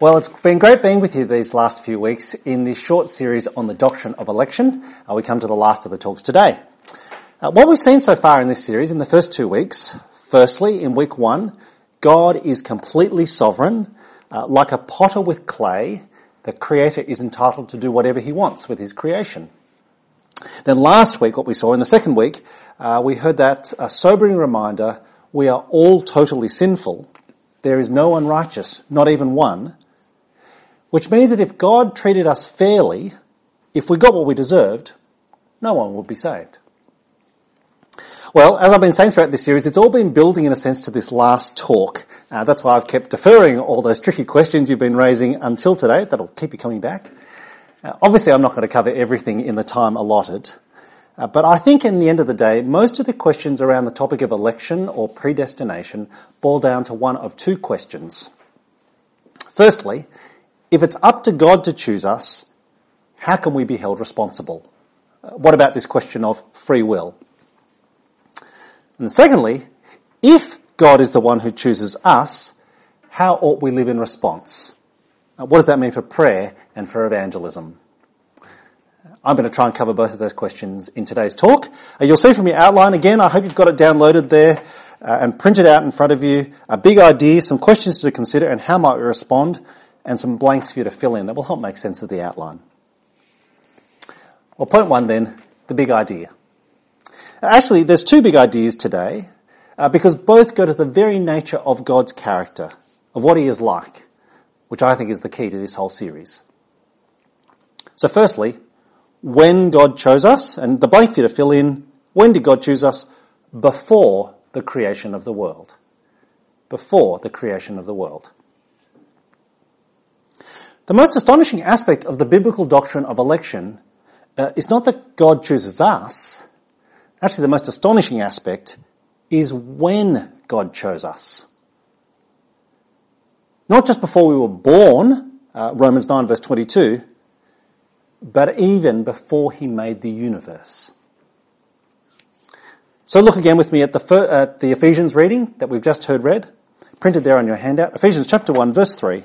Well, it's been great being with you these last few weeks in this short series on the doctrine of election. Uh, we come to the last of the talks today. Uh, what we've seen so far in this series in the first two weeks, firstly, in week one, God is completely sovereign. Uh, like a potter with clay, the creator is entitled to do whatever he wants with his creation. Then last week, what we saw in the second week, uh, we heard that a sobering reminder, we are all totally sinful. There is no one righteous, not even one. Which means that if God treated us fairly, if we got what we deserved, no one would be saved. Well, as I've been saying throughout this series, it's all been building in a sense to this last talk. Uh, that's why I've kept deferring all those tricky questions you've been raising until today. That'll keep you coming back. Uh, obviously, I'm not going to cover everything in the time allotted. Uh, but I think in the end of the day, most of the questions around the topic of election or predestination boil down to one of two questions. Firstly, if it's up to God to choose us, how can we be held responsible? Uh, what about this question of free will? And secondly, if God is the one who chooses us, how ought we live in response? Uh, what does that mean for prayer and for evangelism? I'm going to try and cover both of those questions in today's talk. Uh, you'll see from your outline again, I hope you've got it downloaded there and printed out in front of you, a big idea, some questions to consider and how might we respond, and some blanks for you to fill in that will help make sense of the outline. Well, point one then, the big idea. Actually, there's two big ideas today, uh, because both go to the very nature of God's character, of what He is like, which I think is the key to this whole series. So firstly, when God chose us, and the blank for you to fill in, when did God choose us? Before the creation of the world. Before the creation of the world. The most astonishing aspect of the biblical doctrine of election uh, is not that God chooses us, Actually, the most astonishing aspect is when God chose us. Not just before we were born, uh, Romans 9 verse 22, but even before he made the universe. So look again with me at the, at the Ephesians reading that we've just heard read, printed there on your handout. Ephesians chapter 1 verse 3.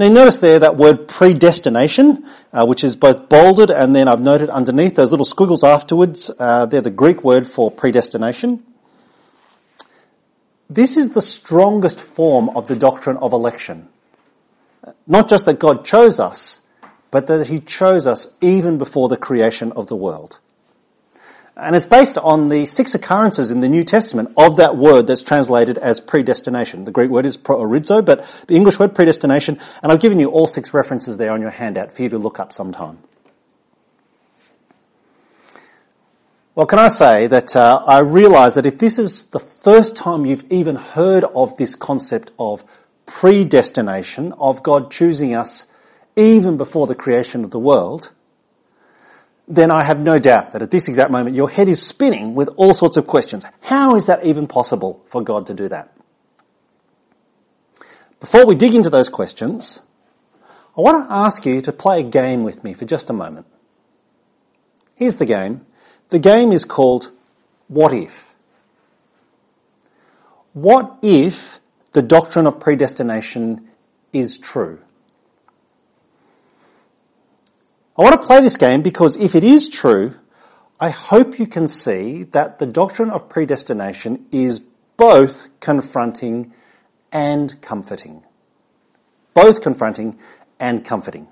Now you notice there that word predestination, uh, which is both bolded and then I've noted underneath those little squiggles afterwards, uh, they're the Greek word for predestination. This is the strongest form of the doctrine of election. Not just that God chose us, but that He chose us even before the creation of the world. And it's based on the six occurrences in the New Testament of that word that's translated as predestination. The Greek word is proorizo, but the English word predestination, and I've given you all six references there on your handout for you to look up sometime. Well, can I say that uh, I realise that if this is the first time you've even heard of this concept of predestination, of God choosing us even before the creation of the world, then I have no doubt that at this exact moment your head is spinning with all sorts of questions. How is that even possible for God to do that? Before we dig into those questions, I want to ask you to play a game with me for just a moment. Here's the game. The game is called What If? What if the doctrine of predestination is true? I want to play this game because if it is true, I hope you can see that the doctrine of predestination is both confronting and comforting. Both confronting and comforting.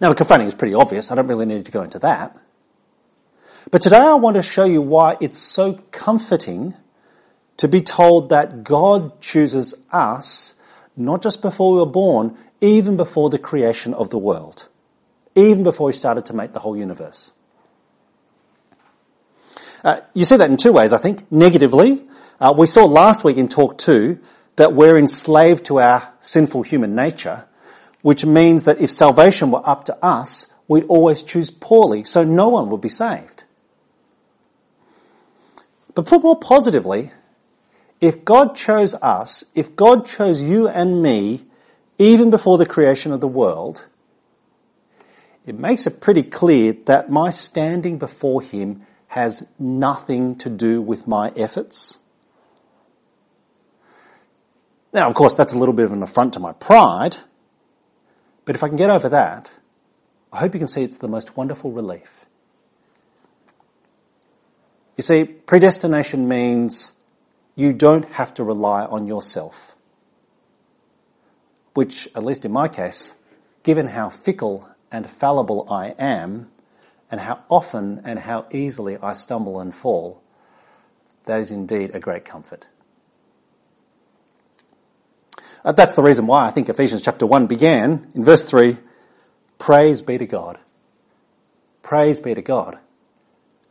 Now the confronting is pretty obvious, I don't really need to go into that. But today I want to show you why it's so comforting to be told that God chooses us, not just before we were born, even before the creation of the world even before he started to make the whole universe. Uh, you see that in two ways, I think. Negatively, uh, we saw last week in talk two that we're enslaved to our sinful human nature, which means that if salvation were up to us, we'd always choose poorly, so no one would be saved. But put more positively, if God chose us, if God chose you and me, even before the creation of the world, it makes it pretty clear that my standing before Him has nothing to do with my efforts. Now, of course, that's a little bit of an affront to my pride, but if I can get over that, I hope you can see it's the most wonderful relief. You see, predestination means you don't have to rely on yourself. Which, at least in my case, given how fickle and fallible I am, and how often and how easily I stumble and fall, that is indeed a great comfort. Uh, that's the reason why I think Ephesians chapter 1 began in verse 3, Praise be to God. Praise be to God,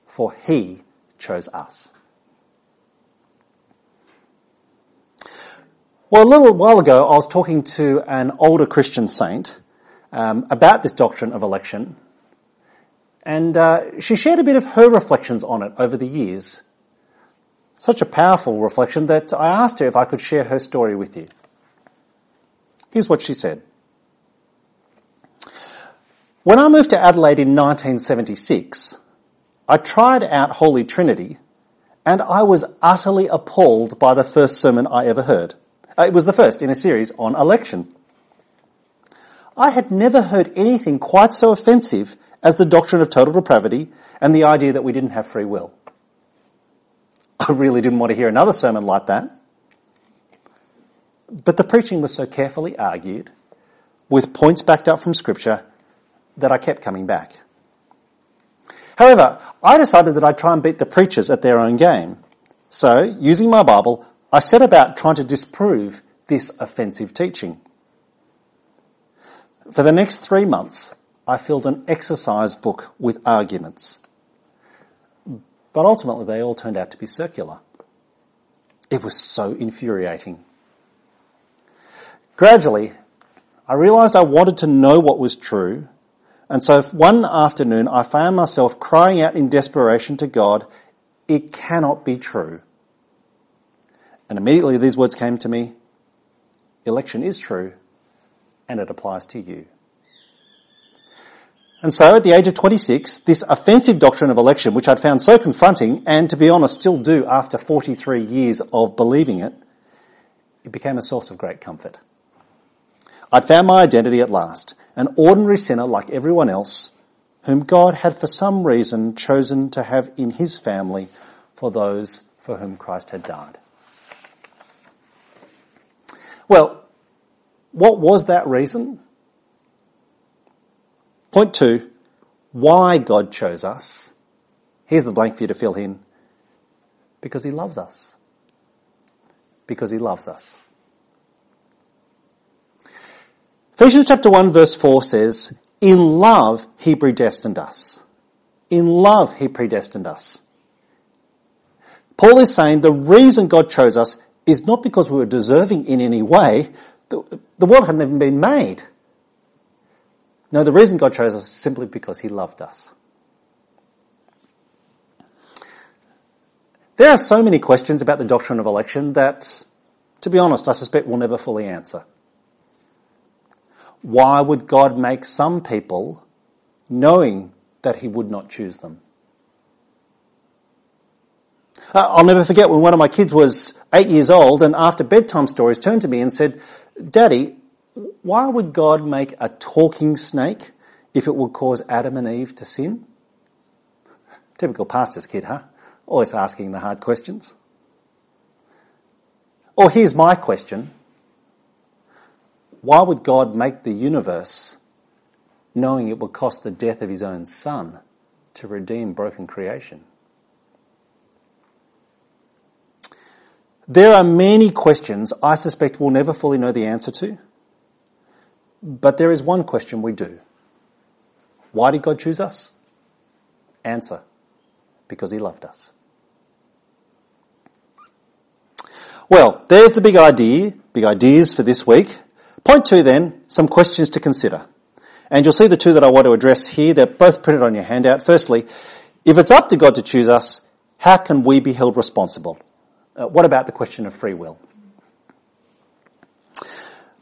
for He chose us. Well, a little while ago, I was talking to an older Christian saint um, about this doctrine of election, and uh, she shared a bit of her reflections on it over the years. Such a powerful reflection that I asked her if I could share her story with you. Here's what she said. When I moved to Adelaide in 1976, I tried out Holy Trinity and I was utterly appalled by the first sermon I ever heard. Uh, it was the first in a series on election. I had never heard anything quite so offensive as the doctrine of total depravity and the idea that we didn't have free will. I really didn't want to hear another sermon like that. But the preaching was so carefully argued, with points backed up from scripture, that I kept coming back. However, I decided that I'd try and beat the preachers at their own game. So, using my Bible, I set about trying to disprove this offensive teaching. For the next three months, I filled an exercise book with arguments. But ultimately they all turned out to be circular. It was so infuriating. Gradually, I realized I wanted to know what was true and so one afternoon I found myself crying out in desperation to God, it cannot be true. And immediately these words came to me, election is true and it applies to you. And so at the age of 26, this offensive doctrine of election, which I'd found so confronting and to be honest still do after 43 years of believing it, it became a source of great comfort. I'd found my identity at last an ordinary sinner like everyone else, whom God had for some reason chosen to have in his family for those for whom Christ had died. Well, what was that reason? Point two, why God chose us. Here's the blank for you to fill in. Because he loves us. Because he loves us. Ephesians chapter 1 verse 4 says, in love he predestined us. In love he predestined us. Paul is saying the reason God chose us is not because we were deserving in any way. The, the world hadn't even been made. No, the reason God chose us is simply because he loved us. There are so many questions about the doctrine of election that, to be honest, I suspect we'll never fully answer. Why would God make some people knowing that he would not choose them? Uh, I'll never forget when one of my kids was eight years old and after bedtime stories turned to me and said, Daddy, why would God make a talking snake if it would cause Adam and Eve to sin? Typical pastor's kid, huh? Always asking the hard questions. Or here's my question. Why would God make the universe knowing it would cost the death of his own son to redeem broken creation? There are many questions I suspect we'll never fully know the answer to, but there is one question we do. Why did God choose us? Answer. Because he loved us. Well, there's the big idea, big ideas for this week. Point two then, some questions to consider. And you'll see the two that I want to address here. They're both printed on your handout. Firstly, if it's up to God to choose us, how can we be held responsible? Uh, what about the question of free will?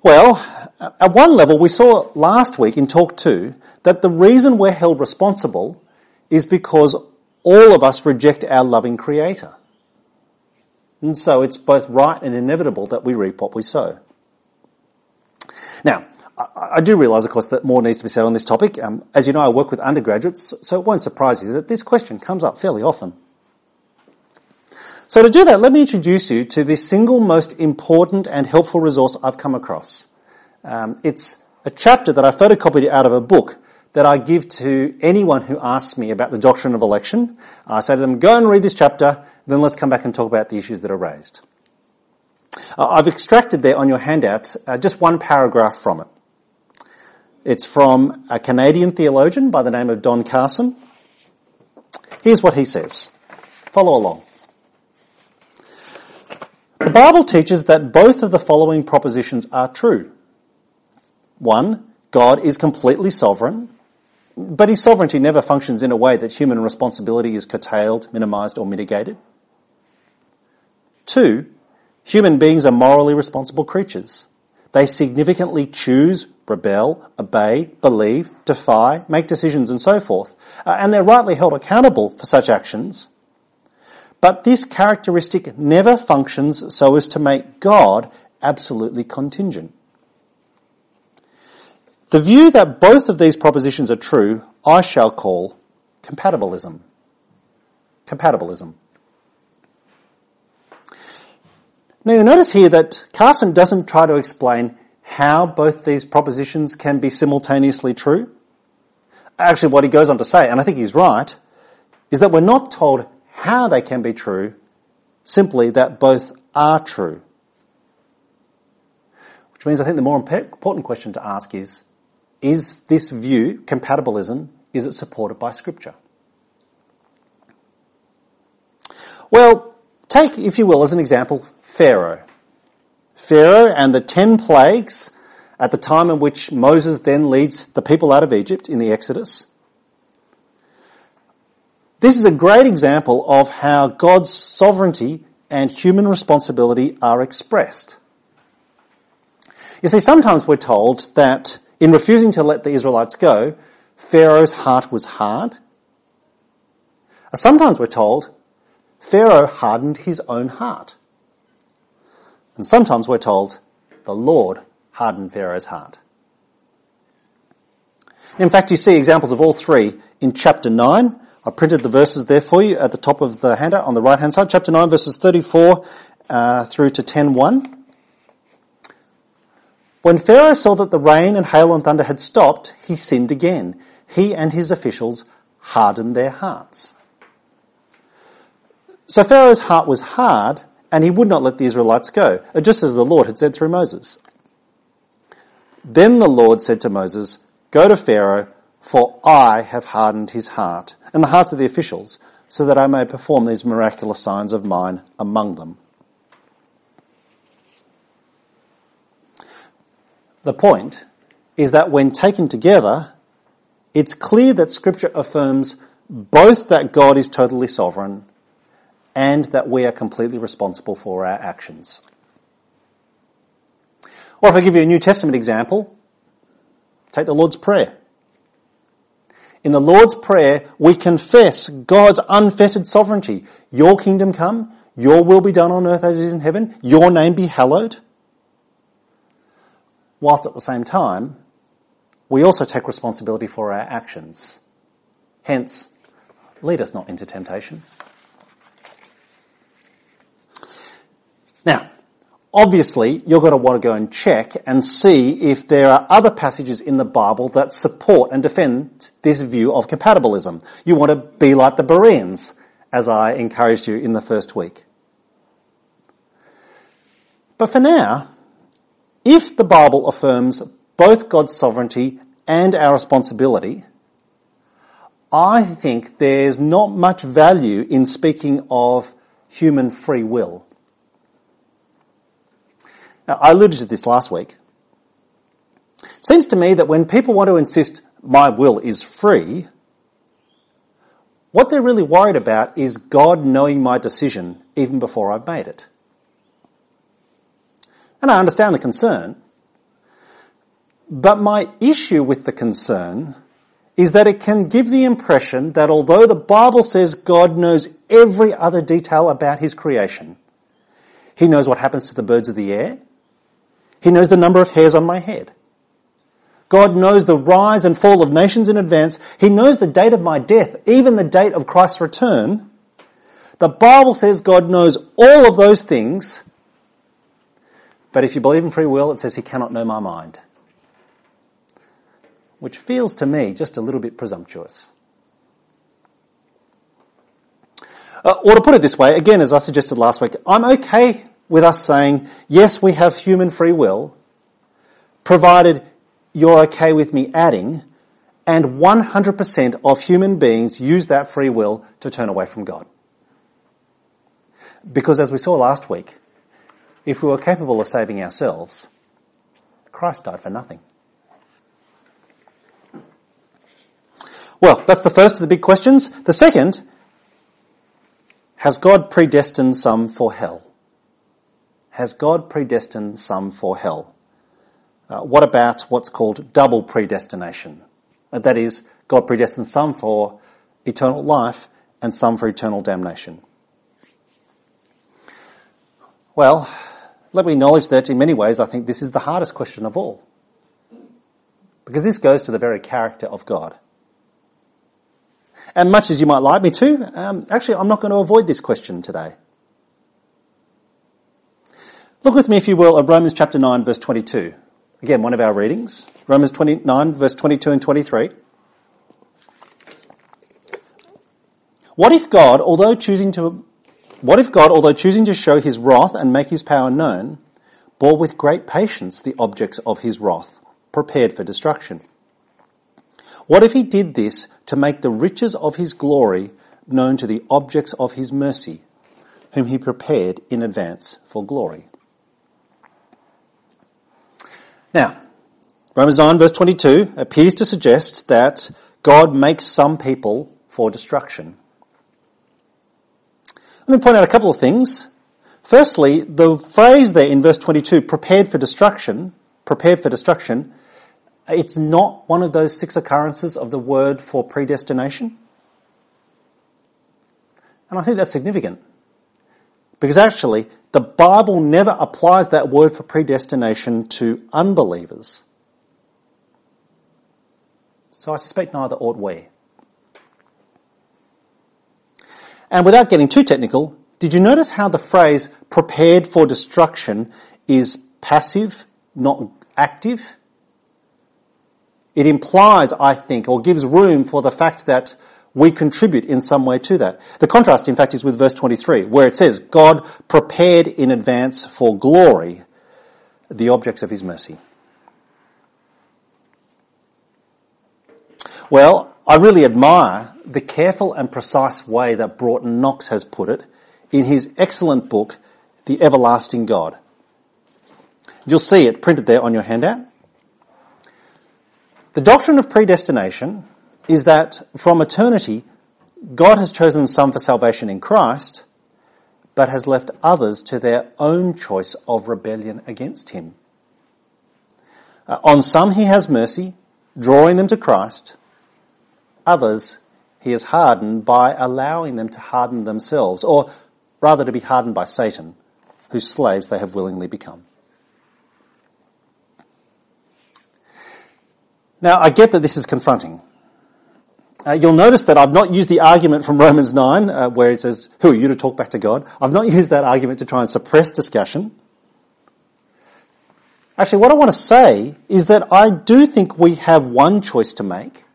Well, at one level, we saw last week in talk two that the reason we're held responsible is because all of us reject our loving creator. And so it's both right and inevitable that we reap what we sow. Now, I, do realise, of course, that more needs to be said on this topic. Um, as you know, I work with undergraduates, so it won't surprise you that this question comes up fairly often. So to do that, let me introduce you to the single most important and helpful resource I've come across. Um, it's a chapter that I photocopied out of a book that I give to anyone who asks me about the doctrine of election. I say to them, go and read this chapter, then let's come back and talk about the issues that are raised. Uh, I've extracted there on your handout uh, just one paragraph from it. It's from a Canadian theologian by the name of Don Carson. Here's what he says. Follow along. The Bible teaches that both of the following propositions are true. One, God is completely sovereign, but his sovereignty never functions in a way that human responsibility is curtailed, minimized, or mitigated. Two, human beings are morally responsible creatures. They significantly choose, rebel, obey, believe, defy, make decisions and so forth. Uh, and they're rightly held accountable for such actions. But this characteristic never functions so as to make God absolutely contingent. The view that both of these propositions are true, I shall call compatibilism. Compatibilism. Now you notice here that Carson doesn't try to explain how both these propositions can be simultaneously true. Actually, what he goes on to say, and I think he's right, is that we're not told how they can be true, simply that both are true. Which means I think the more important question to ask is, is this view, compatibilism, is it supported by scripture? Well, take, if you will, as an example, Pharaoh. Pharaoh and the ten plagues at the time in which Moses then leads the people out of Egypt in the Exodus. This is a great example of how God's sovereignty and human responsibility are expressed. You see, sometimes we're told that in refusing to let the Israelites go, Pharaoh's heart was hard. Sometimes we're told Pharaoh hardened his own heart. And sometimes we're told the Lord hardened Pharaoh's heart. In fact, you see examples of all three in chapter 9. I printed the verses there for you at the top of the handout on the right hand side. Chapter 9 verses 34 uh, through to 10.1. When Pharaoh saw that the rain and hail and thunder had stopped, he sinned again. He and his officials hardened their hearts. So Pharaoh's heart was hard and he would not let the Israelites go, just as the Lord had said through Moses. Then the Lord said to Moses, Go to Pharaoh, for I have hardened his heart and the hearts of the officials, so that I may perform these miraculous signs of mine among them. The point is that when taken together, it's clear that scripture affirms both that God is totally sovereign and that we are completely responsible for our actions. Or if I give you a New Testament example, take the Lord's Prayer. In the Lord's Prayer, we confess God's unfettered sovereignty. Your kingdom come, your will be done on earth as it is in heaven, your name be hallowed. Whilst at the same time, we also take responsibility for our actions. Hence, lead us not into temptation. Now, obviously, you're going to want to go and check and see if there are other passages in the Bible that support and defend this view of compatibilism. You want to be like the Bereans, as I encouraged you in the first week. But for now, if the Bible affirms both God's sovereignty and our responsibility, I think there's not much value in speaking of human free will. Now, I alluded to this last week. It seems to me that when people want to insist my will is free, what they're really worried about is God knowing my decision even before I've made it. And I understand the concern. But my issue with the concern is that it can give the impression that although the Bible says God knows every other detail about His creation, He knows what happens to the birds of the air, He knows the number of hairs on my head, God knows the rise and fall of nations in advance. He knows the date of my death, even the date of Christ's return. The Bible says God knows all of those things. But if you believe in free will, it says he cannot know my mind. Which feels to me just a little bit presumptuous. Uh, or to put it this way, again, as I suggested last week, I'm okay with us saying, yes, we have human free will, provided you're okay with me adding, and 100% of human beings use that free will to turn away from God. Because as we saw last week, if we were capable of saving ourselves, Christ died for nothing. Well, that's the first of the big questions. The second, has God predestined some for hell? Has God predestined some for hell? Uh, what about what's called double predestination? Uh, that is, God predestined some for eternal life and some for eternal damnation. Well, let me acknowledge that in many ways I think this is the hardest question of all. Because this goes to the very character of God. And much as you might like me to, um, actually I'm not going to avoid this question today. Look with me, if you will, at Romans chapter 9 verse 22. Again, one of our readings, Romans 29 verse 22 and 23. What if God, although choosing to, what if God, although choosing to show his wrath and make his power known, bore with great patience the objects of his wrath, prepared for destruction? What if he did this to make the riches of his glory known to the objects of his mercy, whom he prepared in advance for glory? Now, Romans 9 verse 22 appears to suggest that God makes some people for destruction. Let me point out a couple of things. Firstly, the phrase there in verse 22, prepared for destruction, prepared for destruction, it's not one of those six occurrences of the word for predestination. And I think that's significant. Because actually, the Bible never applies that word for predestination to unbelievers. So I suspect neither ought we. And without getting too technical, did you notice how the phrase prepared for destruction is passive, not active? It implies, I think, or gives room for the fact that we contribute in some way to that. The contrast, in fact, is with verse 23, where it says, God prepared in advance for glory the objects of his mercy. Well, I really admire the careful and precise way that Broughton Knox has put it in his excellent book, The Everlasting God. You'll see it printed there on your handout. The doctrine of predestination is that from eternity, God has chosen some for salvation in Christ, but has left others to their own choice of rebellion against Him. Uh, on some He has mercy, drawing them to Christ. Others He has hardened by allowing them to harden themselves, or rather to be hardened by Satan, whose slaves they have willingly become. Now, I get that this is confronting. Uh, you'll notice that I've not used the argument from Romans 9, uh, where it says, who are you to talk back to God? I've not used that argument to try and suppress discussion. Actually, what I want to say is that I do think we have one choice to make.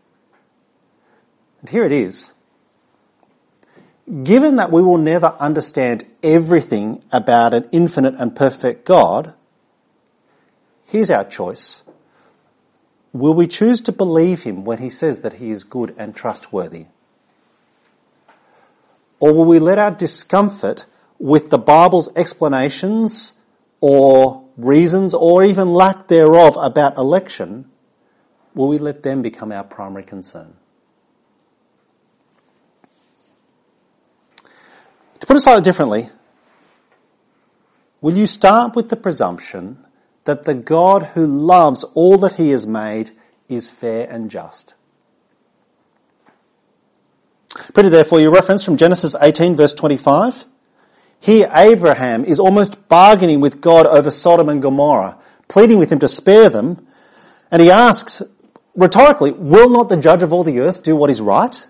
And here it is. Given that we will never understand everything about an infinite and perfect God, here's our choice. Will we choose to believe him when he says that he is good and trustworthy? Or will we let our discomfort with the Bible's explanations or reasons or even lack thereof about election, will we let them become our primary concern? To put it slightly differently, will you start with the presumption that the God who loves all that he has made is fair and just? Printed there for you reference from Genesis 18 verse 25. Here Abraham is almost bargaining with God over Sodom and Gomorrah, pleading with him to spare them. And he asks rhetorically, will not the judge of all the earth do what is right?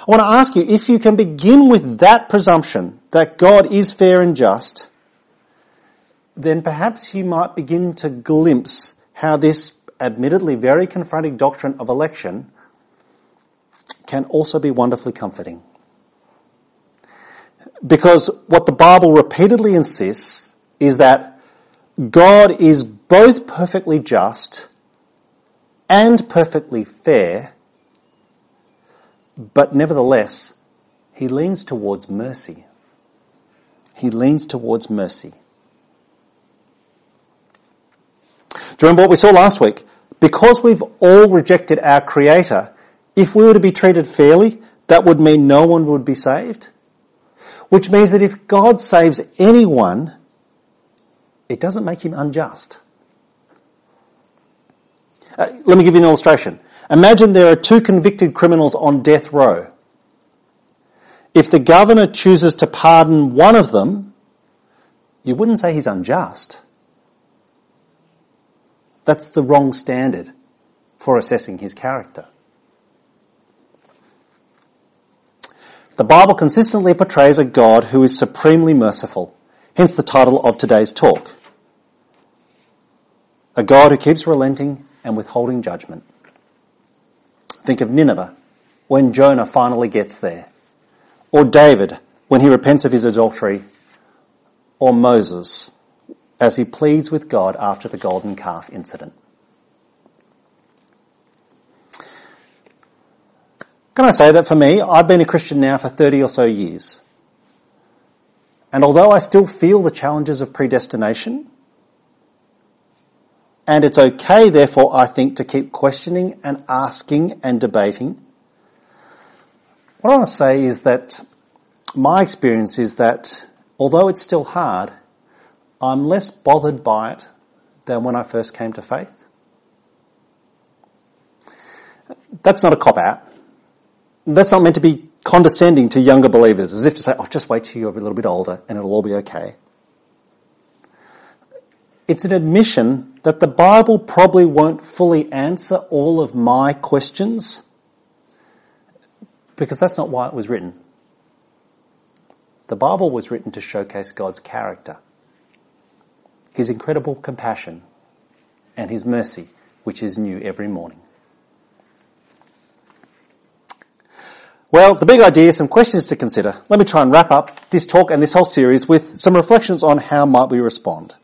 I want to ask you, if you can begin with that presumption that God is fair and just, then perhaps you might begin to glimpse how this admittedly very confronting doctrine of election can also be wonderfully comforting. Because what the Bible repeatedly insists is that God is both perfectly just and perfectly fair but nevertheless, he leans towards mercy. He leans towards mercy. Do you remember what we saw last week? Because we've all rejected our Creator, if we were to be treated fairly, that would mean no one would be saved. Which means that if God saves anyone, it doesn't make him unjust. Uh, let me give you an illustration. Imagine there are two convicted criminals on death row. If the governor chooses to pardon one of them, you wouldn't say he's unjust. That's the wrong standard for assessing his character. The Bible consistently portrays a God who is supremely merciful, hence the title of today's talk. A God who keeps relenting and withholding judgment. Think of Nineveh when Jonah finally gets there. Or David when he repents of his adultery. Or Moses as he pleads with God after the golden calf incident. Can I say that for me, I've been a Christian now for 30 or so years. And although I still feel the challenges of predestination, and it's okay, therefore, I think, to keep questioning and asking and debating. What I want to say is that my experience is that although it's still hard, I'm less bothered by it than when I first came to faith. That's not a cop out. That's not meant to be condescending to younger believers, as if to say, oh, just wait till you're a little bit older and it'll all be okay. It's an admission that the Bible probably won't fully answer all of my questions because that's not why it was written. The Bible was written to showcase God's character, His incredible compassion, and His mercy, which is new every morning. Well, the big idea, some questions to consider. Let me try and wrap up this talk and this whole series with some reflections on how might we respond.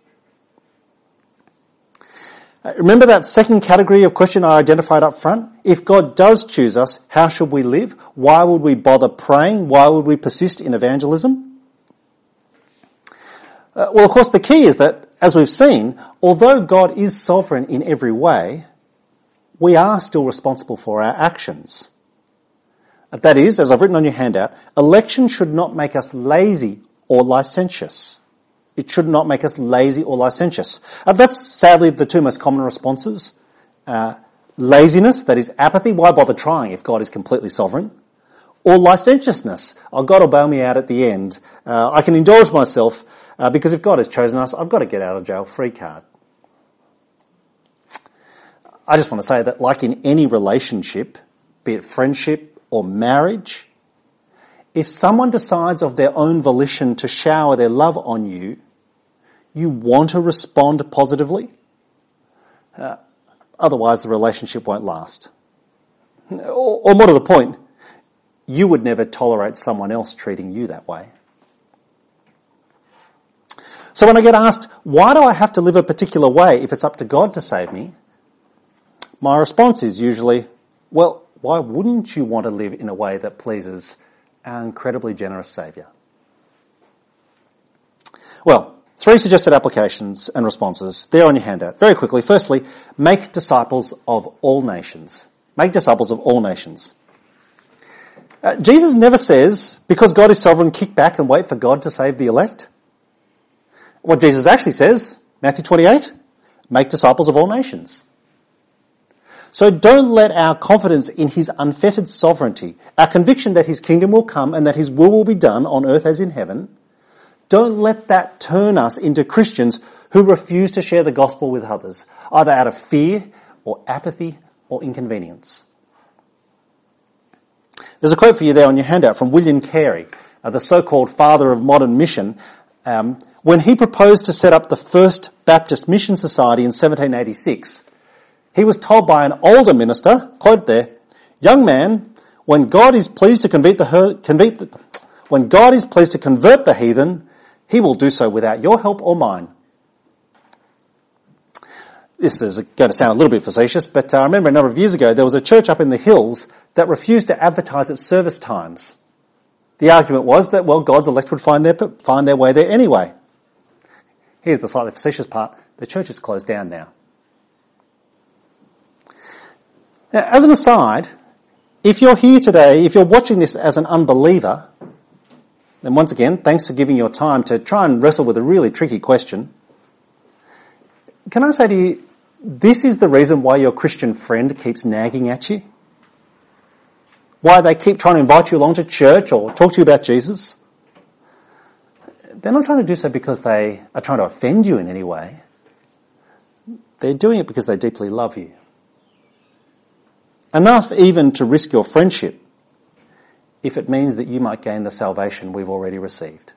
Uh, remember that second category of question I identified up front? If God does choose us, how should we live? Why would we bother praying? Why would we persist in evangelism? Uh, well, of course, the key is that, as we've seen, although God is sovereign in every way, we are still responsible for our actions. Uh, that is, as I've written on your handout, election should not make us lazy or licentious. It should not make us lazy or licentious. Uh, that's sadly the two most common responses. Uh, laziness, that is apathy, why bother trying if God is completely sovereign? Or licentiousness, oh, God will bail me out at the end. Uh, I can indulge myself uh, because if God has chosen us, I've got to get out of jail free card. I just want to say that like in any relationship, be it friendship or marriage, if someone decides of their own volition to shower their love on you, you want to respond positively. Uh, otherwise the relationship won't last. Or, or more to the point, you would never tolerate someone else treating you that way. So when I get asked, why do I have to live a particular way if it's up to God to save me? My response is usually, well, why wouldn't you want to live in a way that pleases our incredibly generous Saviour? Well, three suggested applications and responses there on your handout. Very quickly. Firstly, make disciples of all nations. Make disciples of all nations. Uh, Jesus never says, because God is sovereign, kick back and wait for God to save the elect. What Jesus actually says, Matthew 28, make disciples of all nations. So don't let our confidence in his unfettered sovereignty, our conviction that his kingdom will come and that his will will be done on earth as in heaven, don't let that turn us into Christians who refuse to share the gospel with others, either out of fear or apathy or inconvenience. There's a quote for you there on your handout from William Carey, uh, the so-called father of modern mission. Um, when he proposed to set up the first Baptist Mission Society in 1786, he was told by an older minister, quote there, young man, when God is pleased to convert the, convert the, when God is pleased to convert the heathen, he will do so without your help or mine. This is going to sound a little bit facetious, but uh, I remember a number of years ago there was a church up in the hills that refused to advertise its service times. The argument was that, well, God's elect would find their, find their way there anyway. Here's the slightly facetious part. The church is closed down now. Now, as an aside, if you're here today, if you're watching this as an unbeliever, then once again, thanks for giving your time to try and wrestle with a really tricky question. Can I say to you, this is the reason why your Christian friend keeps nagging at you? Why they keep trying to invite you along to church or talk to you about Jesus? They're not trying to do so because they are trying to offend you in any way. They're doing it because they deeply love you. Enough even to risk your friendship if it means that you might gain the salvation we've already received.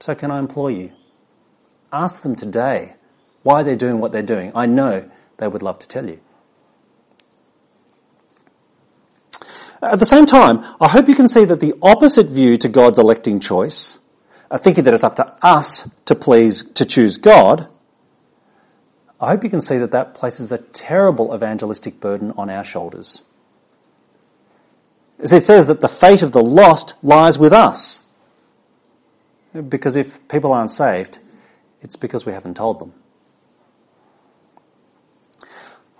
So can I implore you, ask them today why they're doing what they're doing. I know they would love to tell you. At the same time, I hope you can see that the opposite view to God's electing choice, uh, thinking that it's up to us to please, to choose God, I hope you can see that that places a terrible evangelistic burden on our shoulders. As it says that the fate of the lost lies with us. Because if people aren't saved, it's because we haven't told them.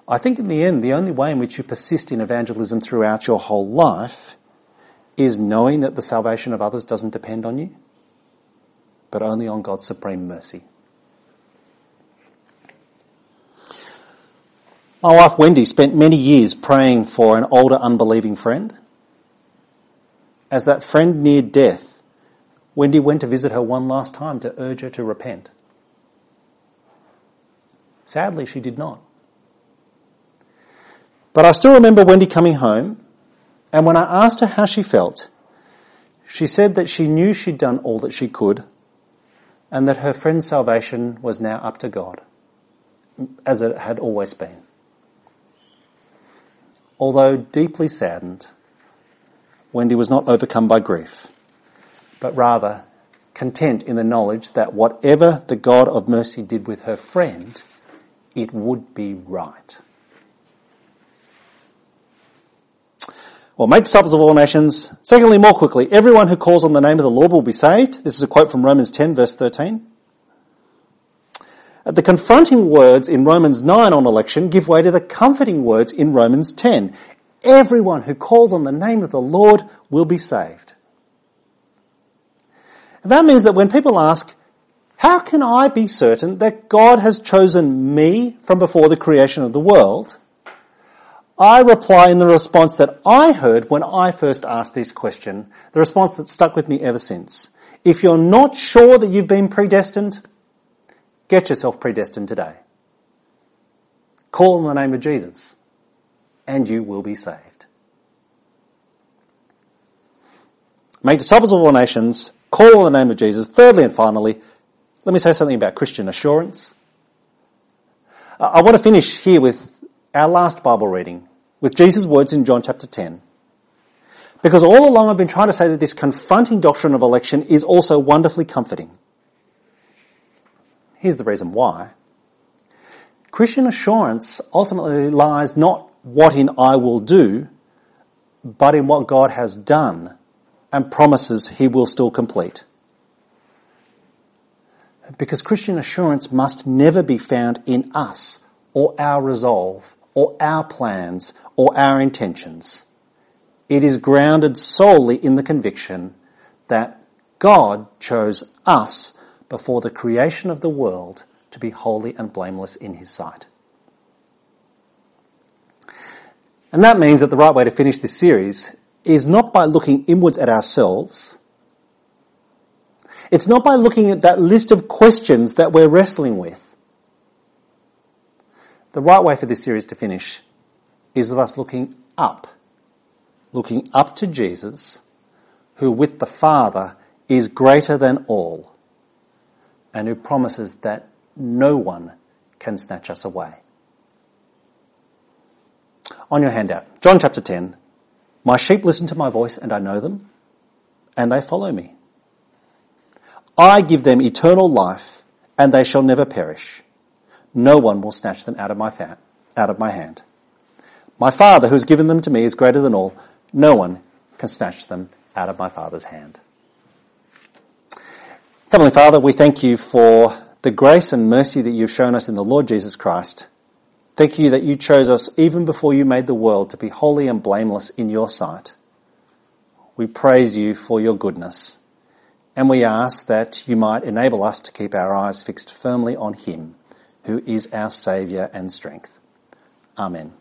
I think in the end, the only way in which you persist in evangelism throughout your whole life is knowing that the salvation of others doesn't depend on you, but only on God's supreme mercy. My wife Wendy spent many years praying for an older unbelieving friend. As that friend neared death, Wendy went to visit her one last time to urge her to repent. Sadly, she did not. But I still remember Wendy coming home, and when I asked her how she felt, she said that she knew she'd done all that she could, and that her friend's salvation was now up to God, as it had always been. Although deeply saddened, Wendy was not overcome by grief, but rather content in the knowledge that whatever the God of mercy did with her friend, it would be right. Well, make disciples of all nations. Secondly, more quickly, everyone who calls on the name of the Lord will be saved. This is a quote from Romans 10 verse 13. The confronting words in Romans 9 on election give way to the comforting words in Romans 10. Everyone who calls on the name of the Lord will be saved. And that means that when people ask, how can I be certain that God has chosen me from before the creation of the world? I reply in the response that I heard when I first asked this question, the response that stuck with me ever since. If you're not sure that you've been predestined, get yourself predestined today. Call on the name of Jesus and you will be saved. Make disciples of all nations, call on the name of Jesus. Thirdly and finally, let me say something about Christian assurance. I want to finish here with our last Bible reading with Jesus' words in John chapter 10. Because all along I've been trying to say that this confronting doctrine of election is also wonderfully comforting. Here's the reason why. Christian assurance ultimately lies not what in I will do, but in what God has done and promises he will still complete. Because Christian assurance must never be found in us or our resolve or our plans or our intentions. It is grounded solely in the conviction that God chose us before the creation of the world to be holy and blameless in His sight. And that means that the right way to finish this series is not by looking inwards at ourselves. It's not by looking at that list of questions that we're wrestling with. The right way for this series to finish is with us looking up. Looking up to Jesus, who with the Father is greater than all, and who promises that no one can snatch us away. On your handout, John chapter 10. My sheep listen to my voice and I know them, and they follow me. I give them eternal life, and they shall never perish. No one will snatch them out of my, fa- out of my hand. My Father, who has given them to me, is greater than all. No one can snatch them out of my Father's hand. Heavenly Father, we thank you for the grace and mercy that you've shown us in the Lord Jesus Christ. Thank you that you chose us even before you made the world to be holy and blameless in your sight. We praise you for your goodness and we ask that you might enable us to keep our eyes fixed firmly on him who is our saviour and strength. Amen.